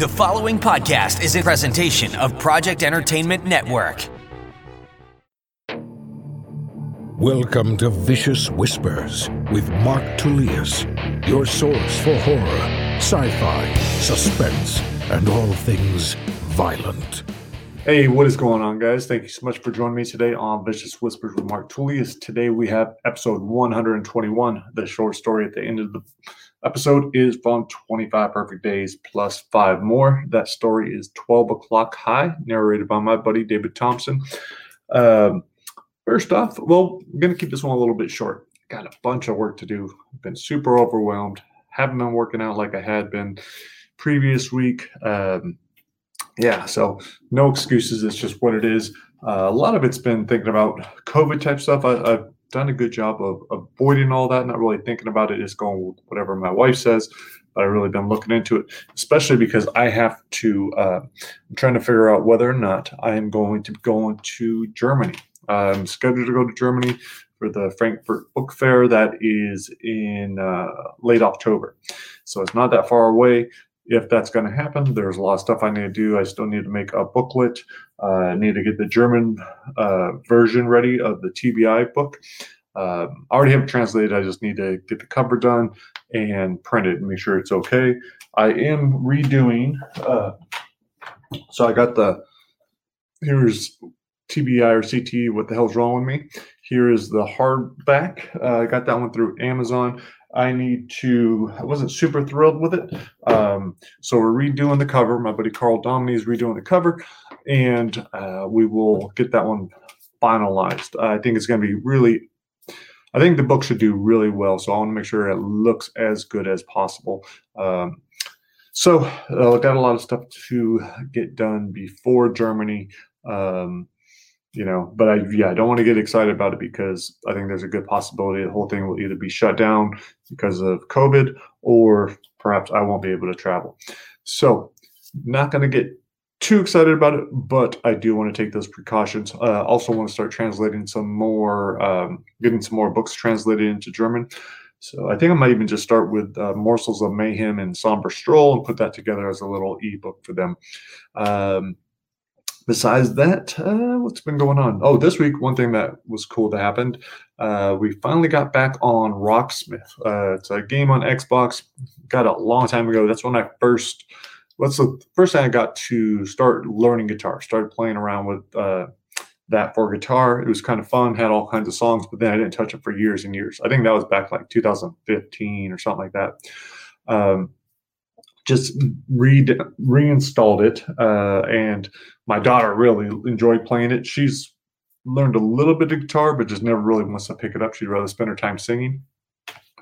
The following podcast is a presentation of Project Entertainment Network. Welcome to Vicious Whispers with Mark Tullius, your source for horror, sci fi, suspense, and all things violent. Hey, what is going on, guys? Thank you so much for joining me today on Vicious Whispers with Mark Tullius. Today we have episode 121. The short story at the end of the episode is from 25 Perfect Days plus five more. That story is 12 o'clock high, narrated by my buddy David Thompson. Um, first off, well, I'm going to keep this one a little bit short. Got a bunch of work to do. Been super overwhelmed. Haven't been working out like I had been previous week. Um, yeah, so no excuses. It's just what it is. Uh, a lot of it's been thinking about COVID type stuff. I, have done a good job of avoiding all that, not really thinking about it, just going with whatever my wife says. But I've really been looking into it, especially because I have to. Uh, I'm trying to figure out whether or not I am going to go to Germany. I'm scheduled to go to Germany for the Frankfurt Book Fair that is in uh, late October. So it's not that far away if that's going to happen, there's a lot of stuff I need to do. I still need to make a booklet. Uh, I need to get the German uh, version ready of the TBI book. Um, I already have it translated. I just need to get the cover done and print it and make sure it's okay. I am redoing. Uh, so I got the here's TBI or CTE. What the hell's wrong with me? Here is the hardback. Uh, I got that one through Amazon. I need to, I wasn't super thrilled with it. Um, so we're redoing the cover. My buddy Carl Dominy is redoing the cover, and uh, we will get that one finalized. I think it's going to be really, I think the book should do really well. So I want to make sure it looks as good as possible. Um, so uh, got a lot of stuff to get done before Germany. Um, you know, but I yeah, I don't want to get excited about it because I think there's a good possibility the whole thing will either be shut down because of COVID or perhaps I won't be able to travel. So, not going to get too excited about it, but I do want to take those precautions. Uh, also, want to start translating some more, um, getting some more books translated into German. So I think I might even just start with uh, Morsels of Mayhem and Somber Stroll and put that together as a little ebook for them. Um, besides that, uh, what's been going on? Oh, this week, one thing that was cool that happened, uh, we finally got back on Rocksmith. Uh, it's a game on Xbox. Got a long time ago. That's when I first. What's the first time I got to start learning guitar? Started playing around with uh, that for guitar. It was kind of fun. Had all kinds of songs, but then I didn't touch it for years and years. I think that was back like 2015 or something like that. Um, just re reinstalled it, uh, and my daughter really enjoyed playing it. She's learned a little bit of guitar, but just never really wants to pick it up. She'd rather spend her time singing.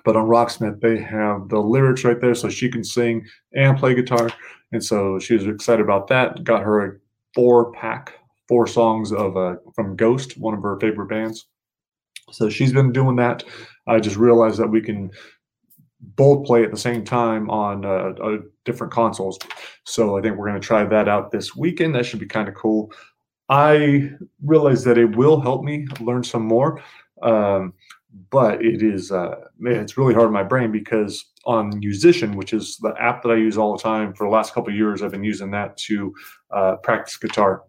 But on Rocksmith, they have the lyrics right there, so she can sing and play guitar. And so she was excited about that. Got her a four pack, four songs of uh, from Ghost, one of her favorite bands. So she's been doing that. I just realized that we can both play at the same time on uh, uh, different consoles. So I think we're going to try that out this weekend. That should be kind of cool. I realize that it will help me learn some more, um, but it is uh, it's really hard in my brain because on Yousician, which is the app that I use all the time for the last couple years, I've been using that to uh, practice guitar.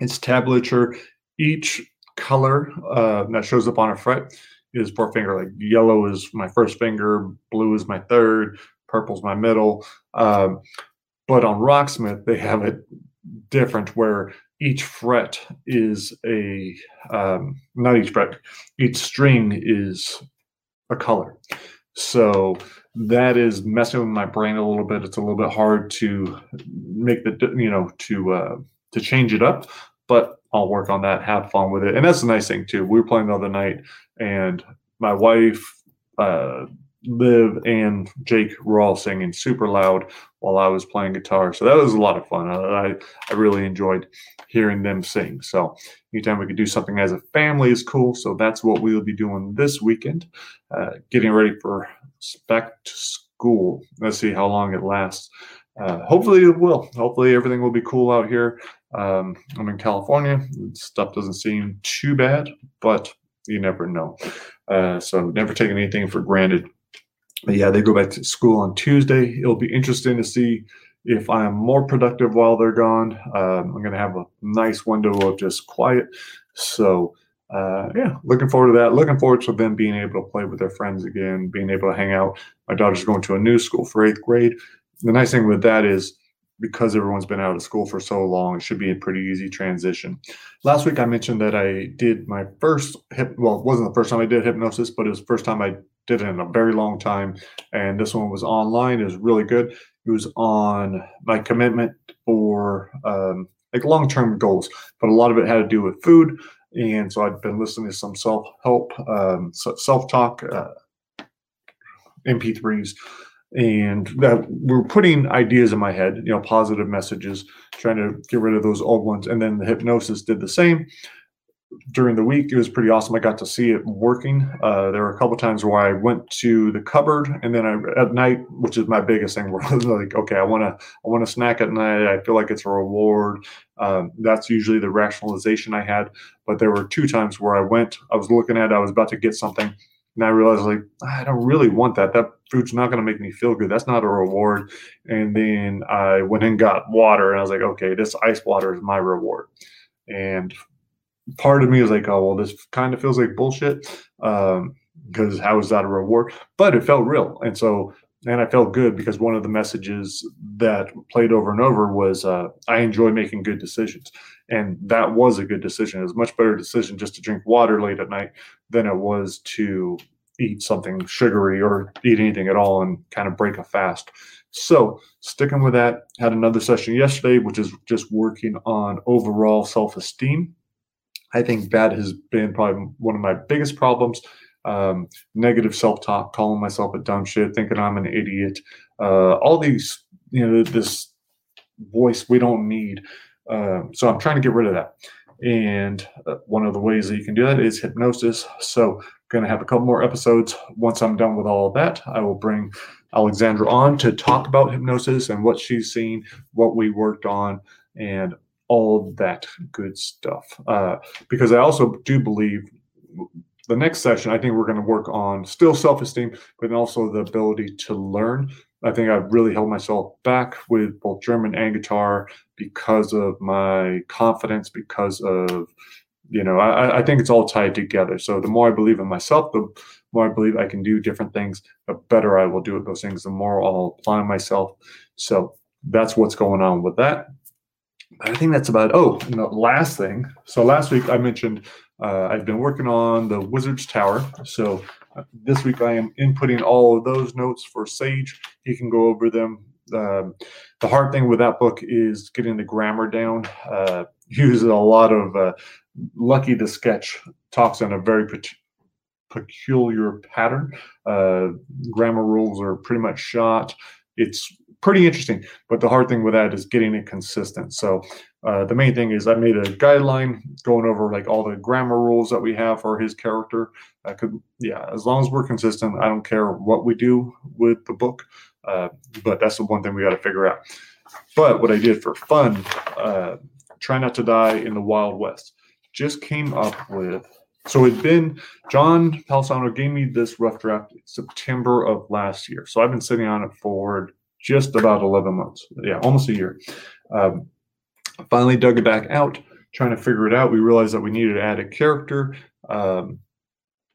It's tablature. Each color uh, that shows up on a fret is four finger. Like yellow is my first finger, blue is my third, purple's my middle. Um, but on Rocksmith, they have it different where each fret is a um, not each fret, each string is a color. So that is messing with my brain a little bit. It's a little bit hard to make the you know to uh, to change it up, but I'll work on that, have fun with it. And that's the nice thing too. We were playing the other night and my wife, uh, Liv, and Jake were all singing super loud while I was playing guitar. So that was a lot of fun. I, I really enjoyed hearing them sing. So anytime we could do something as a family is cool. So that's what we will be doing this weekend, uh, getting ready for back to school. Let's see how long it lasts. Uh, hopefully it will. Hopefully everything will be cool out here. Um, I'm in California. Stuff doesn't seem too bad, but you never know. Uh, so never taking anything for granted. Yeah, they go back to school on Tuesday. It'll be interesting to see if I am more productive while they're gone, um, I'm going to have a nice window of just quiet. So, uh, yeah, looking forward to that. Looking forward to them being able to play with their friends again, being able to hang out. My daughter's going to a new school for eighth grade. The nice thing with that is because everyone's been out of school for so long, it should be a pretty easy transition. Last week I mentioned that I did my first hip. Well, it wasn't the first time I did hypnosis, but it was the first time I did it in a very long time. And this one was online. It was really good. It was on my commitment for um, like long term goals, but a lot of it had to do with food. And so I've been listening to some self help, um, self talk uh, MP3s and that we're putting ideas in my head, you know, positive messages, trying to get rid of those old ones. And then the hypnosis did the same during the week. It was pretty awesome. I got to see it working. Uh, there were a couple times where I went to the cupboard, and then I at night, which is my biggest thing, where I was like, okay, I want to, I want to snack at night. I feel like it's a reward. Um, that's usually the rationalization I had. But there were two times where I went, I was looking at, I was about to get something, and I realized like I don't really want that. That food's not going to make me feel good. That's not a reward. And then I went and got water, and I was like, okay, this ice water is my reward. And part of me is like, oh well, this kind of feels like bullshit Um, because how is that a reward? But it felt real, and so and I felt good because one of the messages that played over and over was uh, I enjoy making good decisions, and that was a good decision. It was a much better decision just to drink water late at night than it was to eat something sugary or eat anything at all and kind of break a fast. So, sticking with that, had another session yesterday, which is just working on overall self esteem. I think that has been probably one of my biggest problems. Um, negative self talk, calling myself a dumb shit, thinking I'm an idiot, uh, all these, you know, this voice we don't need. Uh, so, I'm trying to get rid of that. And uh, one of the ways that you can do that is hypnosis. So, going to have a couple more episodes. Once I'm done with all of that, I will bring Alexandra on to talk about hypnosis and what she's seen, what we worked on, and all that good stuff. Uh, because I also do believe the next session, I think we're going to work on still self esteem, but also the ability to learn. I think I've really held myself back with both German and guitar because of my confidence, because of you know I, I think it's all tied together. So the more i believe in myself the more i believe i can do different things the better i will do at those things the more i'll apply myself. So that's what's going on with that i think that's about oh and the last thing so last week i mentioned uh, i've been working on the wizard's tower so uh, this week i am inputting all of those notes for sage he can go over them um, the hard thing with that book is getting the grammar down uh, uses a lot of uh, Lucky the Sketch talks in a very peculiar pattern. Uh, grammar rules are pretty much shot. It's pretty interesting, but the hard thing with that is getting it consistent. So uh, the main thing is I made a guideline going over like all the grammar rules that we have for his character. I could, yeah, as long as we're consistent, I don't care what we do with the book. Uh, but that's the one thing we got to figure out. But what I did for fun, uh, try not to die in the Wild West just came up with. So it'd been John Palisano gave me this rough draft September of last year. So I've been sitting on it for just about 11 months. Yeah, almost a year. Um, finally dug it back out, trying to figure it out. We realized that we needed to add a character. Um,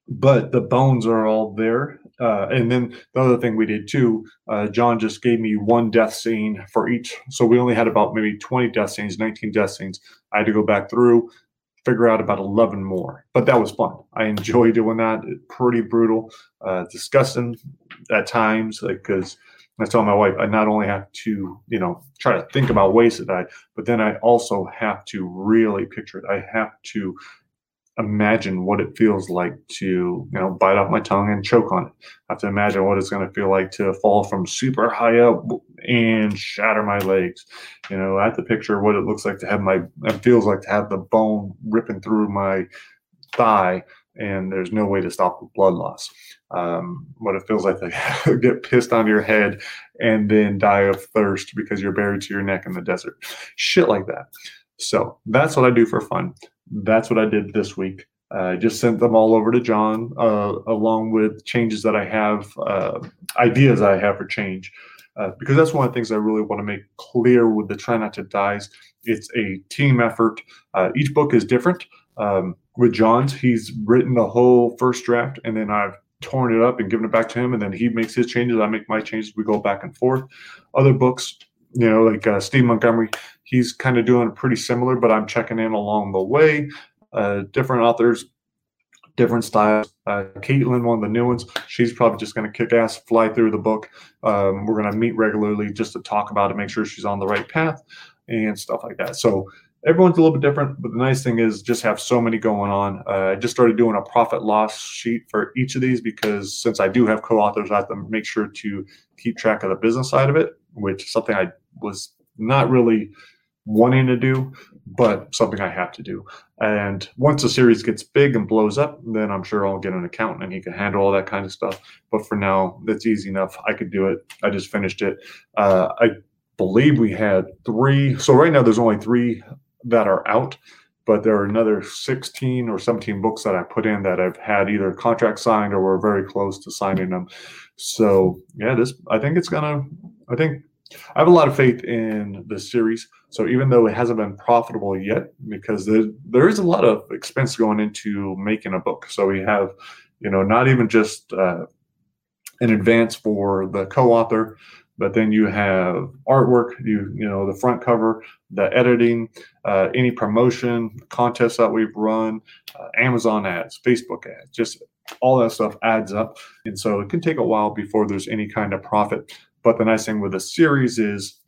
but the bones are all there. Uh, and then the other thing we did too, uh, John just gave me one death scene for each. So we only had about maybe 20 death scenes, 19 death scenes. I had to go back through, figure out about 11 more. But that was fun. I enjoy doing that. It's pretty brutal, uh, disgusting at times like because I tell my wife I not only have to, you know, try to think about ways to die, but then I also have to really picture it. I have to imagine what it feels like to, you know, bite off my tongue and choke on it. I have to imagine what it's going to feel like to fall from super high up and shatter my legs. You know, I have to picture what it looks like to have my, it feels like to have the bone ripping through my thigh and there's no way to stop the blood loss. Um, what it feels like to get pissed on your head and then die of thirst because you're buried to your neck in the desert. Shit like that. So that's what I do for fun that's what I did this week. Uh, I just sent them all over to John, uh, along with changes that I have, uh, ideas I have for change. uh, because that's one of the things I really want to make clear with the Try Not to Dies. It's a team effort. Uh, each book is different. Um, with John's, he's written the whole first draft, and then I've torn it up and given it back to him, and then he makes his changes. I make my changes. We go back and forth. Other books, you know, like uh, Steve Montgomery, he's kind of doing pretty similar, but I'm checking in along the way. Uh, different authors, different styles. Uh, Caitlin, one of the new ones, she's probably just going to kick ass, fly through the book. Um, we're going to meet regularly just to talk about it, make sure she's on the right path and stuff like that. So everyone's a little bit different, but the nice thing is just have so many going on. Uh, I just started doing a profit loss sheet for each of these because since I do have co-authors, I have to make sure to keep track of the business side of it, which is something I was not really wanting to do, but something I have to do. And once the series gets big and blows up, then I'm sure I'll get an accountant and he can handle all that kind of stuff. But for now, that's easy enough. I could do it. I just finished it. Uh, I believe we had three. So right now, there's only three that are out, but there are another 16 or 17 books that I put in that I've had either contract signed or we're very close to signing them. So yeah, this I think it's gonna. I think I have a lot of faith in the series. So even though it hasn't been profitable yet, because there, there is a lot of expense going into making a book. So we have, you know, not even just uh, an advance for the co-author, but then you have artwork, you you know, the front cover, the editing, uh, any promotion, contests that we've run, uh, Amazon ads, Facebook ads, just all that stuff adds up. And so it can take a while before there's any kind of profit. But the nice thing with a series is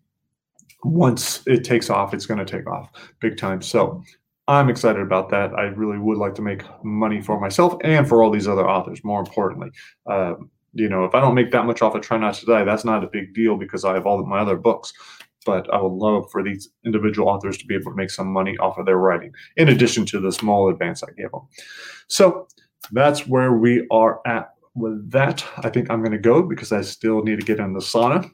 once it takes off, it's going to take off big time. So I'm excited about that. I really would like to make money for myself and for all these other authors, more importantly. Um, you know, if I don't make that much off of Try Not to Die, that's not a big deal because I have all of my other books. But I would love for these individual authors to be able to make some money off of their writing, in addition to the small advance I gave them. So that's where we are at with that, I think I'm going to go because I still need to get in the sauna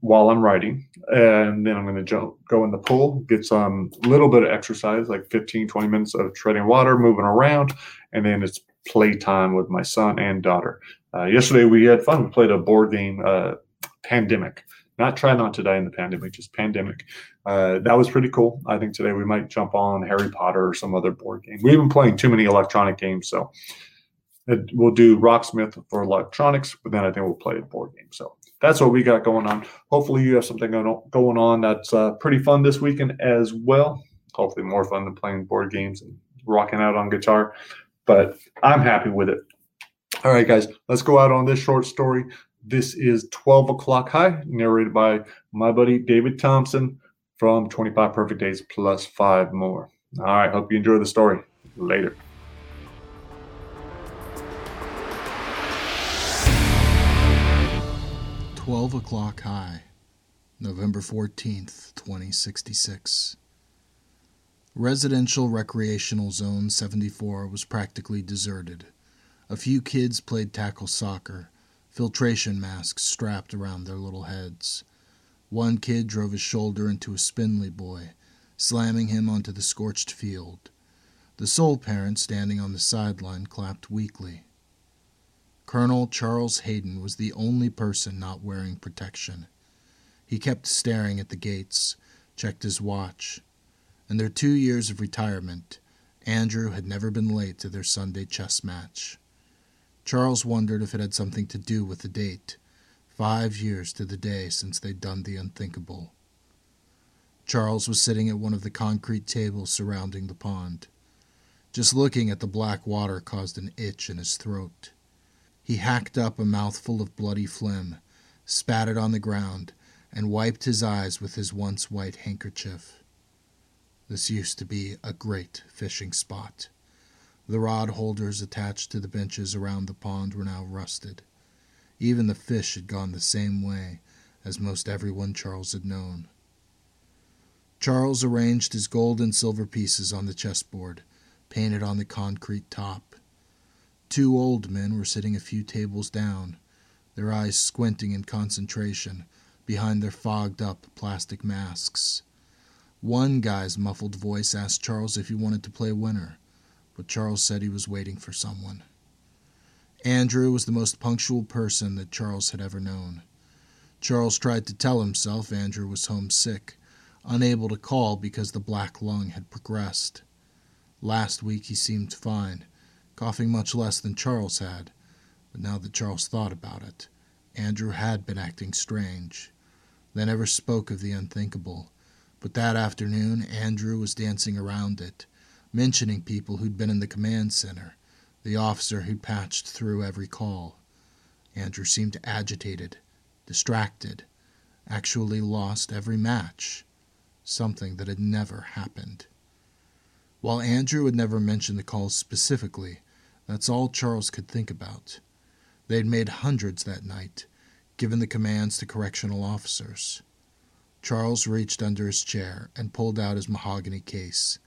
while I'm writing. And then I'm going to jump, go in the pool, get some little bit of exercise, like 15, 20 minutes of treading water, moving around. And then it's playtime with my son and daughter. Uh, yesterday we had fun. We played a board game, uh, Pandemic. Not try not to die in the pandemic, just pandemic. Uh, that was pretty cool. I think today we might jump on Harry Potter or some other board game. We've been playing too many electronic games, so we'll do Rocksmith for electronics, but then I think we'll play a board game. So that's what we got going on. Hopefully, you have something going on that's uh, pretty fun this weekend as well. Hopefully, more fun than playing board games and rocking out on guitar. But I'm happy with it. All right, guys, let's go out on this short story. This is 12 o'clock high, narrated by my buddy David Thompson from 25 Perfect Days plus five more. All right, hope you enjoy the story. Later. 12 o'clock high, November 14th, 2066. Residential Recreational Zone 74 was practically deserted. A few kids played tackle soccer, filtration masks strapped around their little heads. One kid drove his shoulder into a spindly boy, slamming him onto the scorched field. The sole parent standing on the sideline clapped weakly. Colonel Charles Hayden was the only person not wearing protection. He kept staring at the gates, checked his watch. In their two years of retirement, Andrew had never been late to their Sunday chess match. Charles wondered if it had something to do with the date five years to the day since they'd done the unthinkable. Charles was sitting at one of the concrete tables surrounding the pond. Just looking at the black water caused an itch in his throat. He hacked up a mouthful of bloody phlegm, spat it on the ground, and wiped his eyes with his once white handkerchief. This used to be a great fishing spot. The rod holders attached to the benches around the pond were now rusted. Even the fish had gone the same way as most everyone Charles had known. Charles arranged his gold and silver pieces on the chessboard, painted on the concrete top. Two old men were sitting a few tables down, their eyes squinting in concentration behind their fogged up plastic masks. One guy's muffled voice asked Charles if he wanted to play winner, but Charles said he was waiting for someone. Andrew was the most punctual person that Charles had ever known. Charles tried to tell himself Andrew was homesick, unable to call because the black lung had progressed. Last week he seemed fine, coughing much less than Charles had, but now that Charles thought about it, Andrew had been acting strange. They never spoke of the unthinkable, but that afternoon Andrew was dancing around it, mentioning people who'd been in the command center, the officer who'd patched through every call. Andrew seemed agitated, distracted, actually lost every match, something that had never happened. While Andrew had never mentioned the calls specifically, that's all Charles could think about. They'd made hundreds that night, given the commands to correctional officers. Charles reached under his chair and pulled out his mahogany case.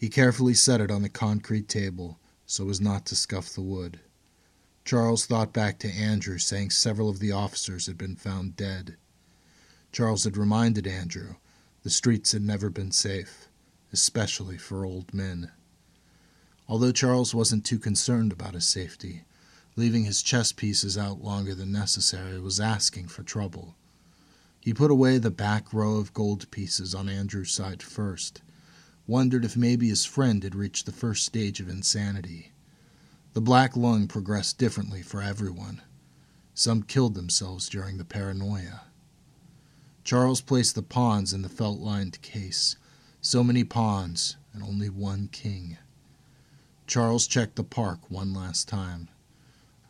He carefully set it on the concrete table so as not to scuff the wood. Charles thought back to Andrew saying several of the officers had been found dead. Charles had reminded Andrew the streets had never been safe, especially for old men. Although Charles wasn't too concerned about his safety, leaving his chess pieces out longer than necessary was asking for trouble. He put away the back row of gold pieces on Andrew's side first, wondered if maybe his friend had reached the first stage of insanity. The black lung progressed differently for everyone. Some killed themselves during the paranoia. Charles placed the pawns in the felt lined case. So many pawns, and only one king. Charles checked the park one last time.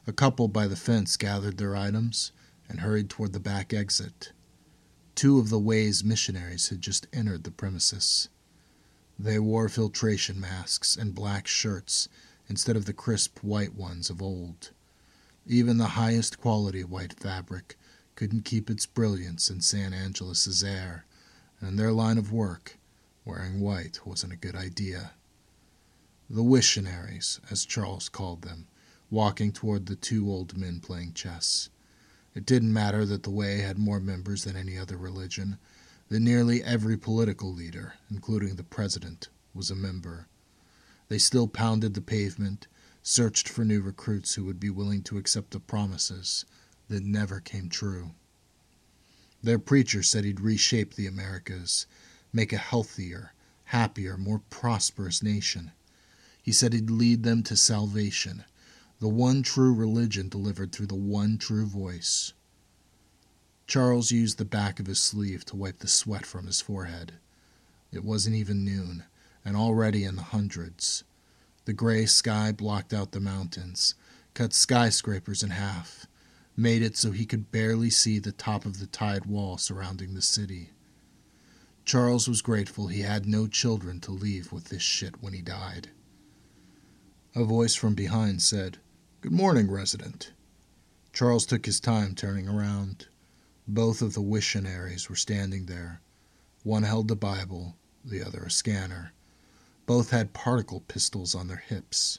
A couple by the fence gathered their items and hurried toward the back exit. Two of the Way's missionaries had just entered the premises. They wore filtration masks and black shirts instead of the crisp white ones of old. Even the highest quality white fabric couldn't keep its brilliance in San Angeles' air, and in their line of work, wearing white wasn't a good idea. The Wissionaries, as Charles called them, walking toward the two old men playing chess. It didn't matter that the Way had more members than any other religion, that nearly every political leader, including the president, was a member. They still pounded the pavement, searched for new recruits who would be willing to accept the promises that never came true. Their preacher said he'd reshape the Americas, make a healthier, happier, more prosperous nation. He said he'd lead them to salvation, the one true religion delivered through the one true voice. Charles used the back of his sleeve to wipe the sweat from his forehead. It wasn't even noon, and already in the hundreds. The gray sky blocked out the mountains, cut skyscrapers in half, made it so he could barely see the top of the tide wall surrounding the city. Charles was grateful he had no children to leave with this shit when he died. A voice from behind said, Good morning, resident. Charles took his time turning around. Both of the missionaries were standing there. One held the Bible, the other a scanner. Both had particle pistols on their hips.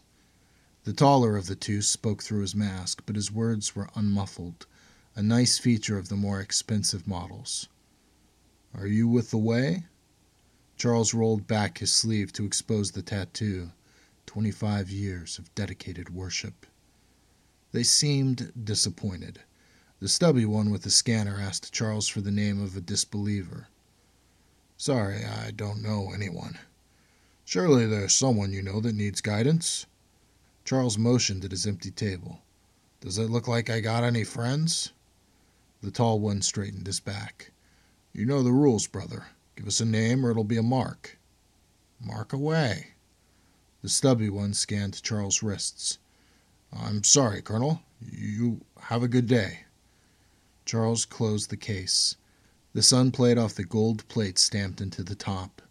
The taller of the two spoke through his mask, but his words were unmuffled, a nice feature of the more expensive models. Are you with the Way? Charles rolled back his sleeve to expose the tattoo. Twenty five years of dedicated worship. They seemed disappointed. The stubby one with the scanner asked Charles for the name of a disbeliever. Sorry, I don't know anyone. Surely there's someone you know that needs guidance. Charles motioned at his empty table. Does it look like I got any friends? The tall one straightened his back. You know the rules, brother. Give us a name or it'll be a mark. Mark away. The stubby one scanned Charles' wrists. I'm sorry, Colonel. You have a good day. Charles closed the case. The sun played off the gold plate stamped into the top.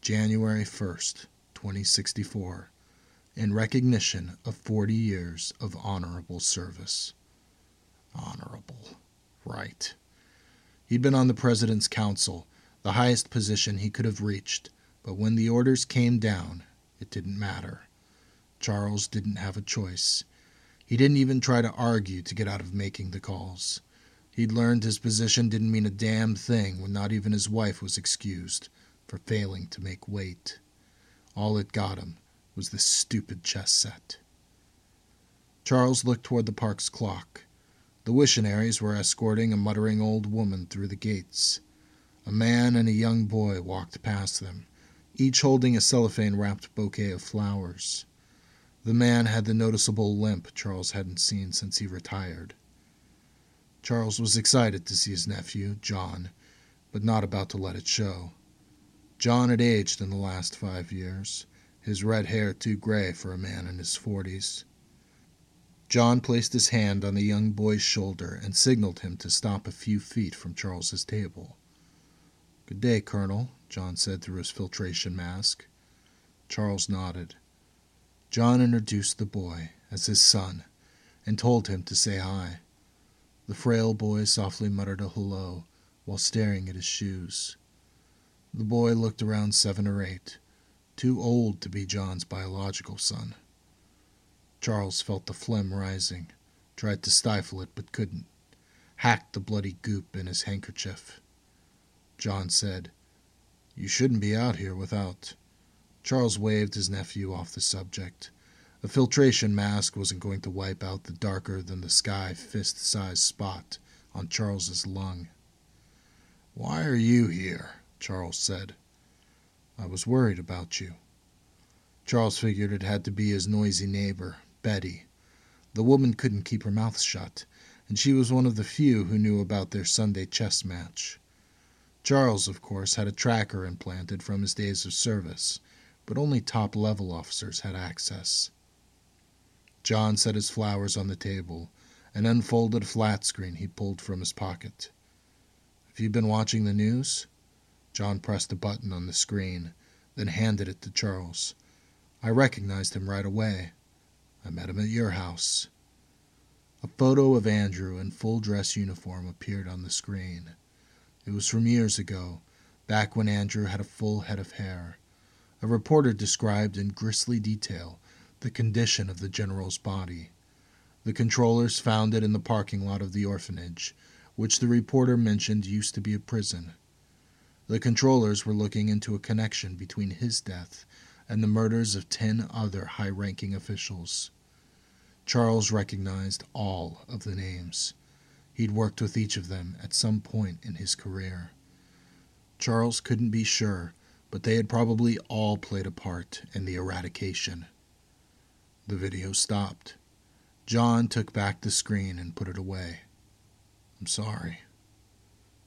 January 1st, 2064, in recognition of 40 years of honorable service. Honorable. Right. He'd been on the President's Council, the highest position he could have reached, but when the orders came down, it didn't matter. Charles didn't have a choice. He didn't even try to argue to get out of making the calls. He'd learned his position didn't mean a damn thing when not even his wife was excused for failing to make weight. All it got him was this stupid chess set. Charles looked toward the park's clock. The missionaries were escorting a muttering old woman through the gates. A man and a young boy walked past them, each holding a cellophane wrapped bouquet of flowers. The man had the noticeable limp Charles hadn't seen since he retired. Charles was excited to see his nephew, John, but not about to let it show. John had aged in the last five years, his red hair too gray for a man in his forties. John placed his hand on the young boy's shoulder and signaled him to stop a few feet from Charles's table. Good day, Colonel, John said through his filtration mask. Charles nodded. John introduced the boy as his son and told him to say hi. The frail boy softly muttered a hello while staring at his shoes. The boy looked around seven or eight, too old to be John's biological son. Charles felt the phlegm rising, tried to stifle it but couldn't, hacked the bloody goop in his handkerchief. John said, You shouldn't be out here without. Charles waved his nephew off the subject. A filtration mask wasn't going to wipe out the darker than the sky fist sized spot on Charles's lung. Why are you here? Charles said. I was worried about you. Charles figured it had to be his noisy neighbor, Betty. The woman couldn't keep her mouth shut, and she was one of the few who knew about their Sunday chess match. Charles, of course, had a tracker implanted from his days of service, but only top level officers had access. John set his flowers on the table and unfolded a flat screen he pulled from his pocket. Have you been watching the news? John pressed a button on the screen, then handed it to Charles. I recognized him right away. I met him at your house. A photo of Andrew in full dress uniform appeared on the screen. It was from years ago, back when Andrew had a full head of hair. A reporter described in grisly detail the condition of the general's body. The controllers found it in the parking lot of the orphanage, which the reporter mentioned used to be a prison. The controllers were looking into a connection between his death and the murders of ten other high ranking officials. Charles recognized all of the names. He'd worked with each of them at some point in his career. Charles couldn't be sure, but they had probably all played a part in the eradication. The video stopped. John took back the screen and put it away. I'm sorry.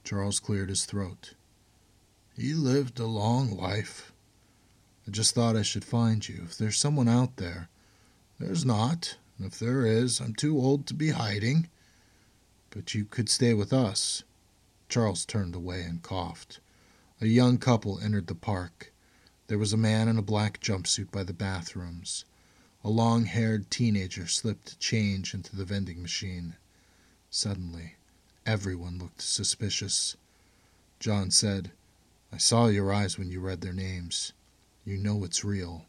Charles cleared his throat. He lived a long life. I just thought I should find you. If there's someone out there, there's not. And if there is, I'm too old to be hiding. But you could stay with us. Charles turned away and coughed. A young couple entered the park. There was a man in a black jumpsuit by the bathrooms. A long haired teenager slipped change into the vending machine. Suddenly, everyone looked suspicious. John said, I saw your eyes when you read their names. You know it's real.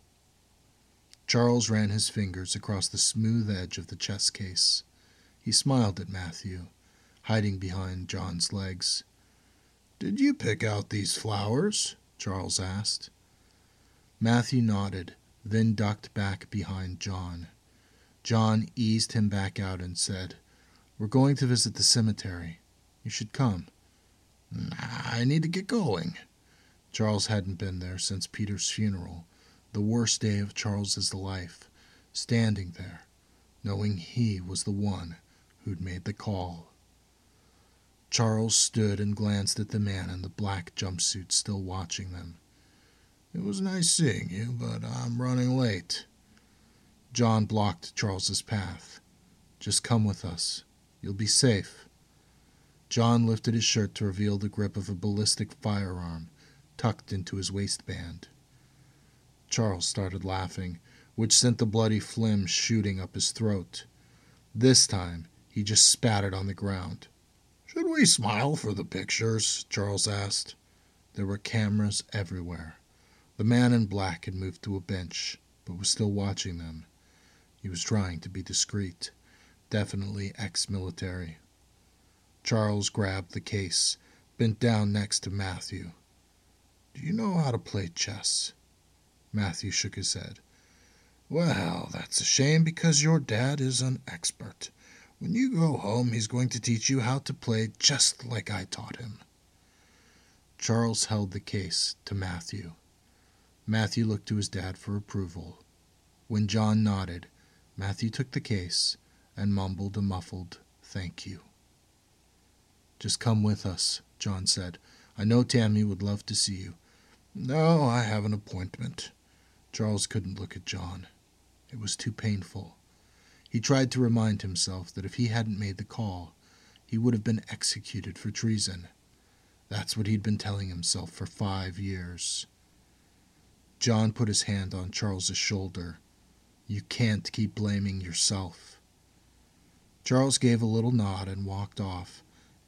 Charles ran his fingers across the smooth edge of the chess case. He smiled at Matthew, hiding behind John's legs. Did you pick out these flowers? Charles asked. Matthew nodded, then ducked back behind John. John eased him back out and said, We're going to visit the cemetery. You should come. I need to get going. Charles hadn't been there since Peter's funeral, the worst day of Charles's life, standing there, knowing he was the one who'd made the call. Charles stood and glanced at the man in the black jumpsuit still watching them. It was nice seeing you, but I'm running late. John blocked Charles's path. Just come with us. You'll be safe. John lifted his shirt to reveal the grip of a ballistic firearm tucked into his waistband. Charles started laughing, which sent the bloody phlegm shooting up his throat. This time, he just spat it on the ground. Should we smile for the pictures? Charles asked. There were cameras everywhere. The man in black had moved to a bench, but was still watching them. He was trying to be discreet, definitely ex military. Charles grabbed the case, bent down next to Matthew. Do you know how to play chess? Matthew shook his head. Well, that's a shame because your dad is an expert. When you go home, he's going to teach you how to play just like I taught him. Charles held the case to Matthew. Matthew looked to his dad for approval. When John nodded, Matthew took the case and mumbled a muffled thank you. Just come with us, John said. I know Tammy would love to see you. No, I have an appointment. Charles couldn't look at John. It was too painful. He tried to remind himself that if he hadn't made the call, he would have been executed for treason. That's what he'd been telling himself for five years. John put his hand on Charles's shoulder. You can't keep blaming yourself. Charles gave a little nod and walked off,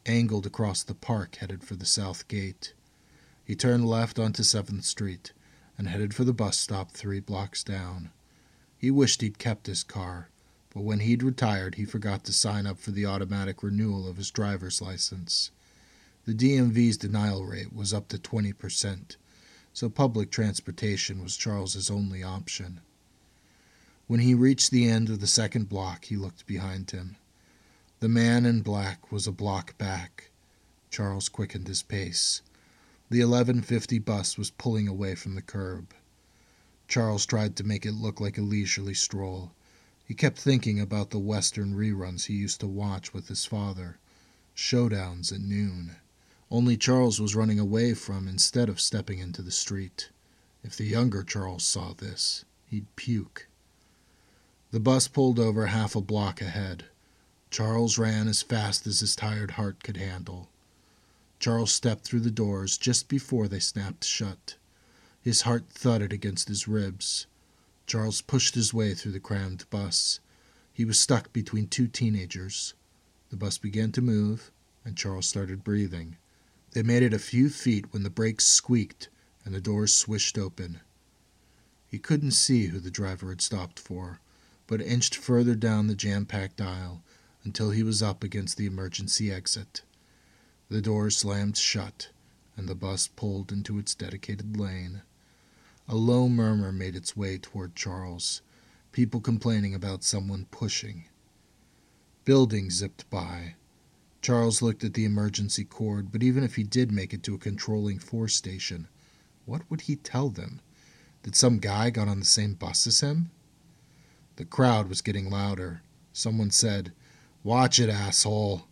angled across the park headed for the south gate. He turned left onto 7th Street and headed for the bus stop three blocks down. He wished he'd kept his car but when he'd retired, he forgot to sign up for the automatic renewal of his driver's license. The DMV's denial rate was up to 20%, so public transportation was Charles's only option. When he reached the end of the second block, he looked behind him. The man in black was a block back. Charles quickened his pace. The 1150 bus was pulling away from the curb. Charles tried to make it look like a leisurely stroll he kept thinking about the Western reruns he used to watch with his father. Showdowns at noon. Only Charles was running away from instead of stepping into the street. If the younger Charles saw this, he'd puke. The bus pulled over half a block ahead. Charles ran as fast as his tired heart could handle. Charles stepped through the doors just before they snapped shut. His heart thudded against his ribs. Charles pushed his way through the crammed bus. He was stuck between two teenagers. The bus began to move, and Charles started breathing. They made it a few feet when the brakes squeaked and the doors swished open. He couldn't see who the driver had stopped for, but inched further down the jam packed aisle until he was up against the emergency exit. The door slammed shut, and the bus pulled into its dedicated lane. A low murmur made its way toward Charles, people complaining about someone pushing. Buildings zipped by. Charles looked at the emergency cord, but even if he did make it to a controlling force station, what would he tell them? That some guy got on the same bus as him? The crowd was getting louder. Someone said, Watch it, asshole.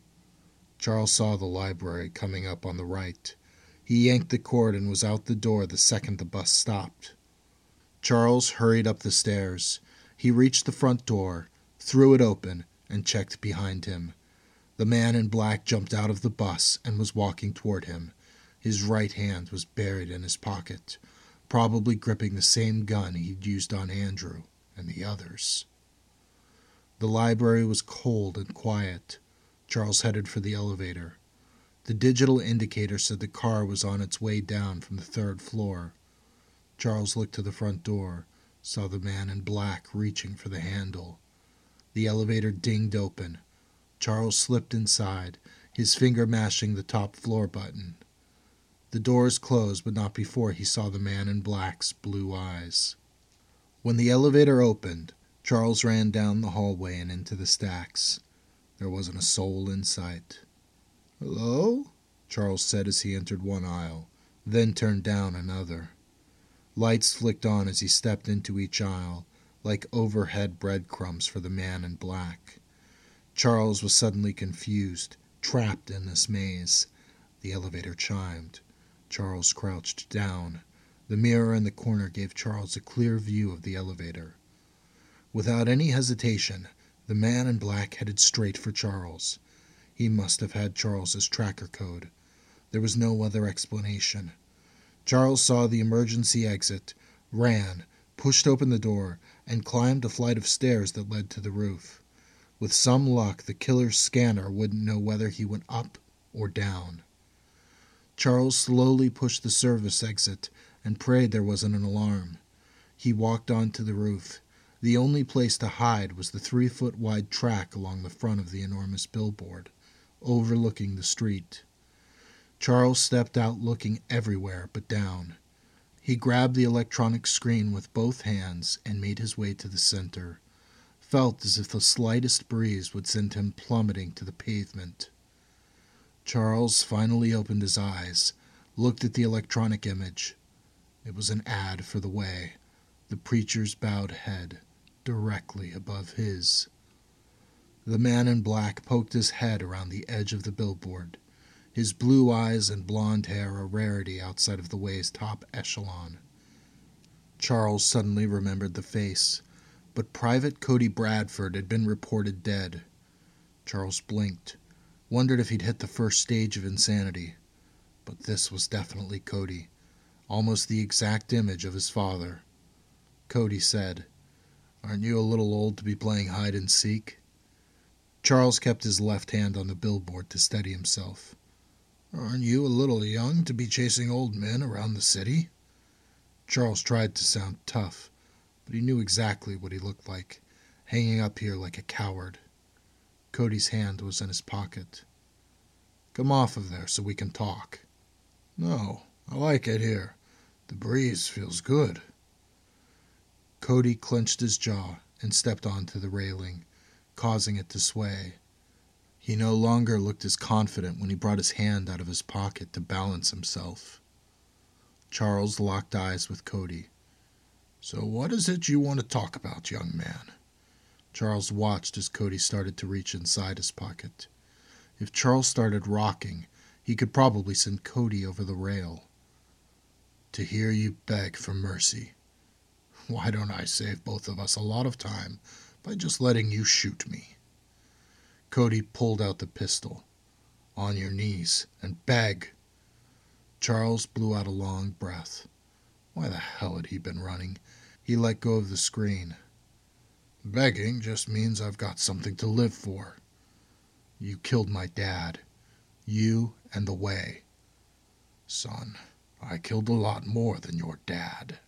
Charles saw the library coming up on the right. He yanked the cord and was out the door the second the bus stopped. Charles hurried up the stairs. He reached the front door, threw it open, and checked behind him. The man in black jumped out of the bus and was walking toward him. His right hand was buried in his pocket, probably gripping the same gun he'd used on Andrew and the others. The library was cold and quiet. Charles headed for the elevator. The digital indicator said the car was on its way down from the third floor. Charles looked to the front door, saw the man in black reaching for the handle. The elevator dinged open. Charles slipped inside, his finger mashing the top floor button. The doors closed, but not before he saw the man in black's blue eyes. When the elevator opened, Charles ran down the hallway and into the stacks. There wasn't a soul in sight. Hello? Charles said as he entered one aisle, then turned down another. Lights flicked on as he stepped into each aisle, like overhead breadcrumbs for the man in black. Charles was suddenly confused, trapped in this maze. The elevator chimed. Charles crouched down. The mirror in the corner gave Charles a clear view of the elevator. Without any hesitation, the man in black headed straight for Charles. He must have had Charles's tracker code. There was no other explanation. Charles saw the emergency exit, ran, pushed open the door, and climbed a flight of stairs that led to the roof. With some luck, the killer's scanner wouldn't know whether he went up or down. Charles slowly pushed the service exit and prayed there wasn't an alarm. He walked onto the roof. The only place to hide was the three foot wide track along the front of the enormous billboard overlooking the street. Charles stepped out looking everywhere but down. He grabbed the electronic screen with both hands and made his way to the center. Felt as if the slightest breeze would send him plummeting to the pavement. Charles finally opened his eyes, looked at the electronic image. It was an ad for the way, the preacher's bowed head directly above his. The man in black poked his head around the edge of the billboard, his blue eyes and blond hair a rarity outside of the way's top echelon. Charles suddenly remembered the face, but Private Cody Bradford had been reported dead. Charles blinked, wondered if he'd hit the first stage of insanity. But this was definitely Cody, almost the exact image of his father. Cody said, Aren't you a little old to be playing hide and seek? Charles kept his left hand on the billboard to steady himself. Aren't you a little young to be chasing old men around the city? Charles tried to sound tough, but he knew exactly what he looked like, hanging up here like a coward. Cody's hand was in his pocket. Come off of there so we can talk. No, I like it here. The breeze feels good. Cody clenched his jaw and stepped onto the railing, causing it to sway. He no longer looked as confident when he brought his hand out of his pocket to balance himself. Charles locked eyes with Cody. So, what is it you want to talk about, young man? Charles watched as Cody started to reach inside his pocket. If Charles started rocking, he could probably send Cody over the rail. To hear you beg for mercy. Why don't I save both of us a lot of time by just letting you shoot me? Cody pulled out the pistol. On your knees and beg. Charles blew out a long breath. Why the hell had he been running? He let go of the screen. Begging just means I've got something to live for. You killed my dad. You and the way. Son, I killed a lot more than your dad.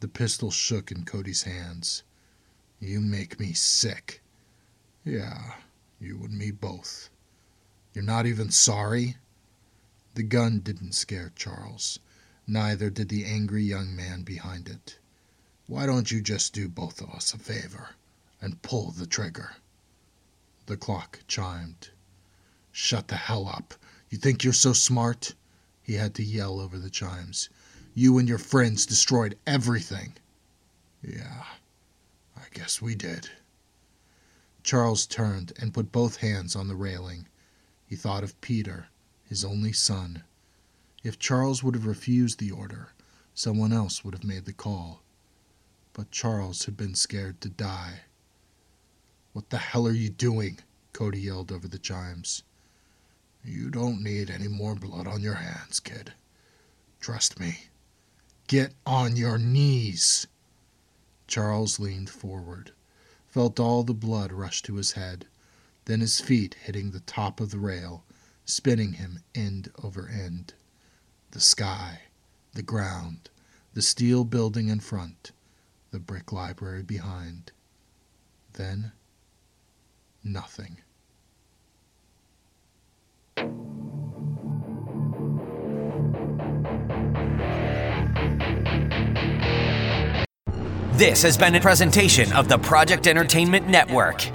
The pistol shook in Cody's hands. You make me sick. Yeah, you and me both. You're not even sorry? The gun didn't scare Charles. Neither did the angry young man behind it. Why don't you just do both of us a favor and pull the trigger? The clock chimed. Shut the hell up. You think you're so smart? He had to yell over the chimes. You and your friends destroyed everything. Yeah, I guess we did. Charles turned and put both hands on the railing. He thought of Peter, his only son. If Charles would have refused the order, someone else would have made the call. But Charles had been scared to die. What the hell are you doing? Cody yelled over the chimes. You don't need any more blood on your hands, kid. Trust me. Get on your knees. Charles leaned forward, felt all the blood rush to his head, then his feet hitting the top of the rail spinning him end over end. The sky, the ground, the steel building in front, the brick library behind. Then, nothing. This has been a presentation of the Project Entertainment Network.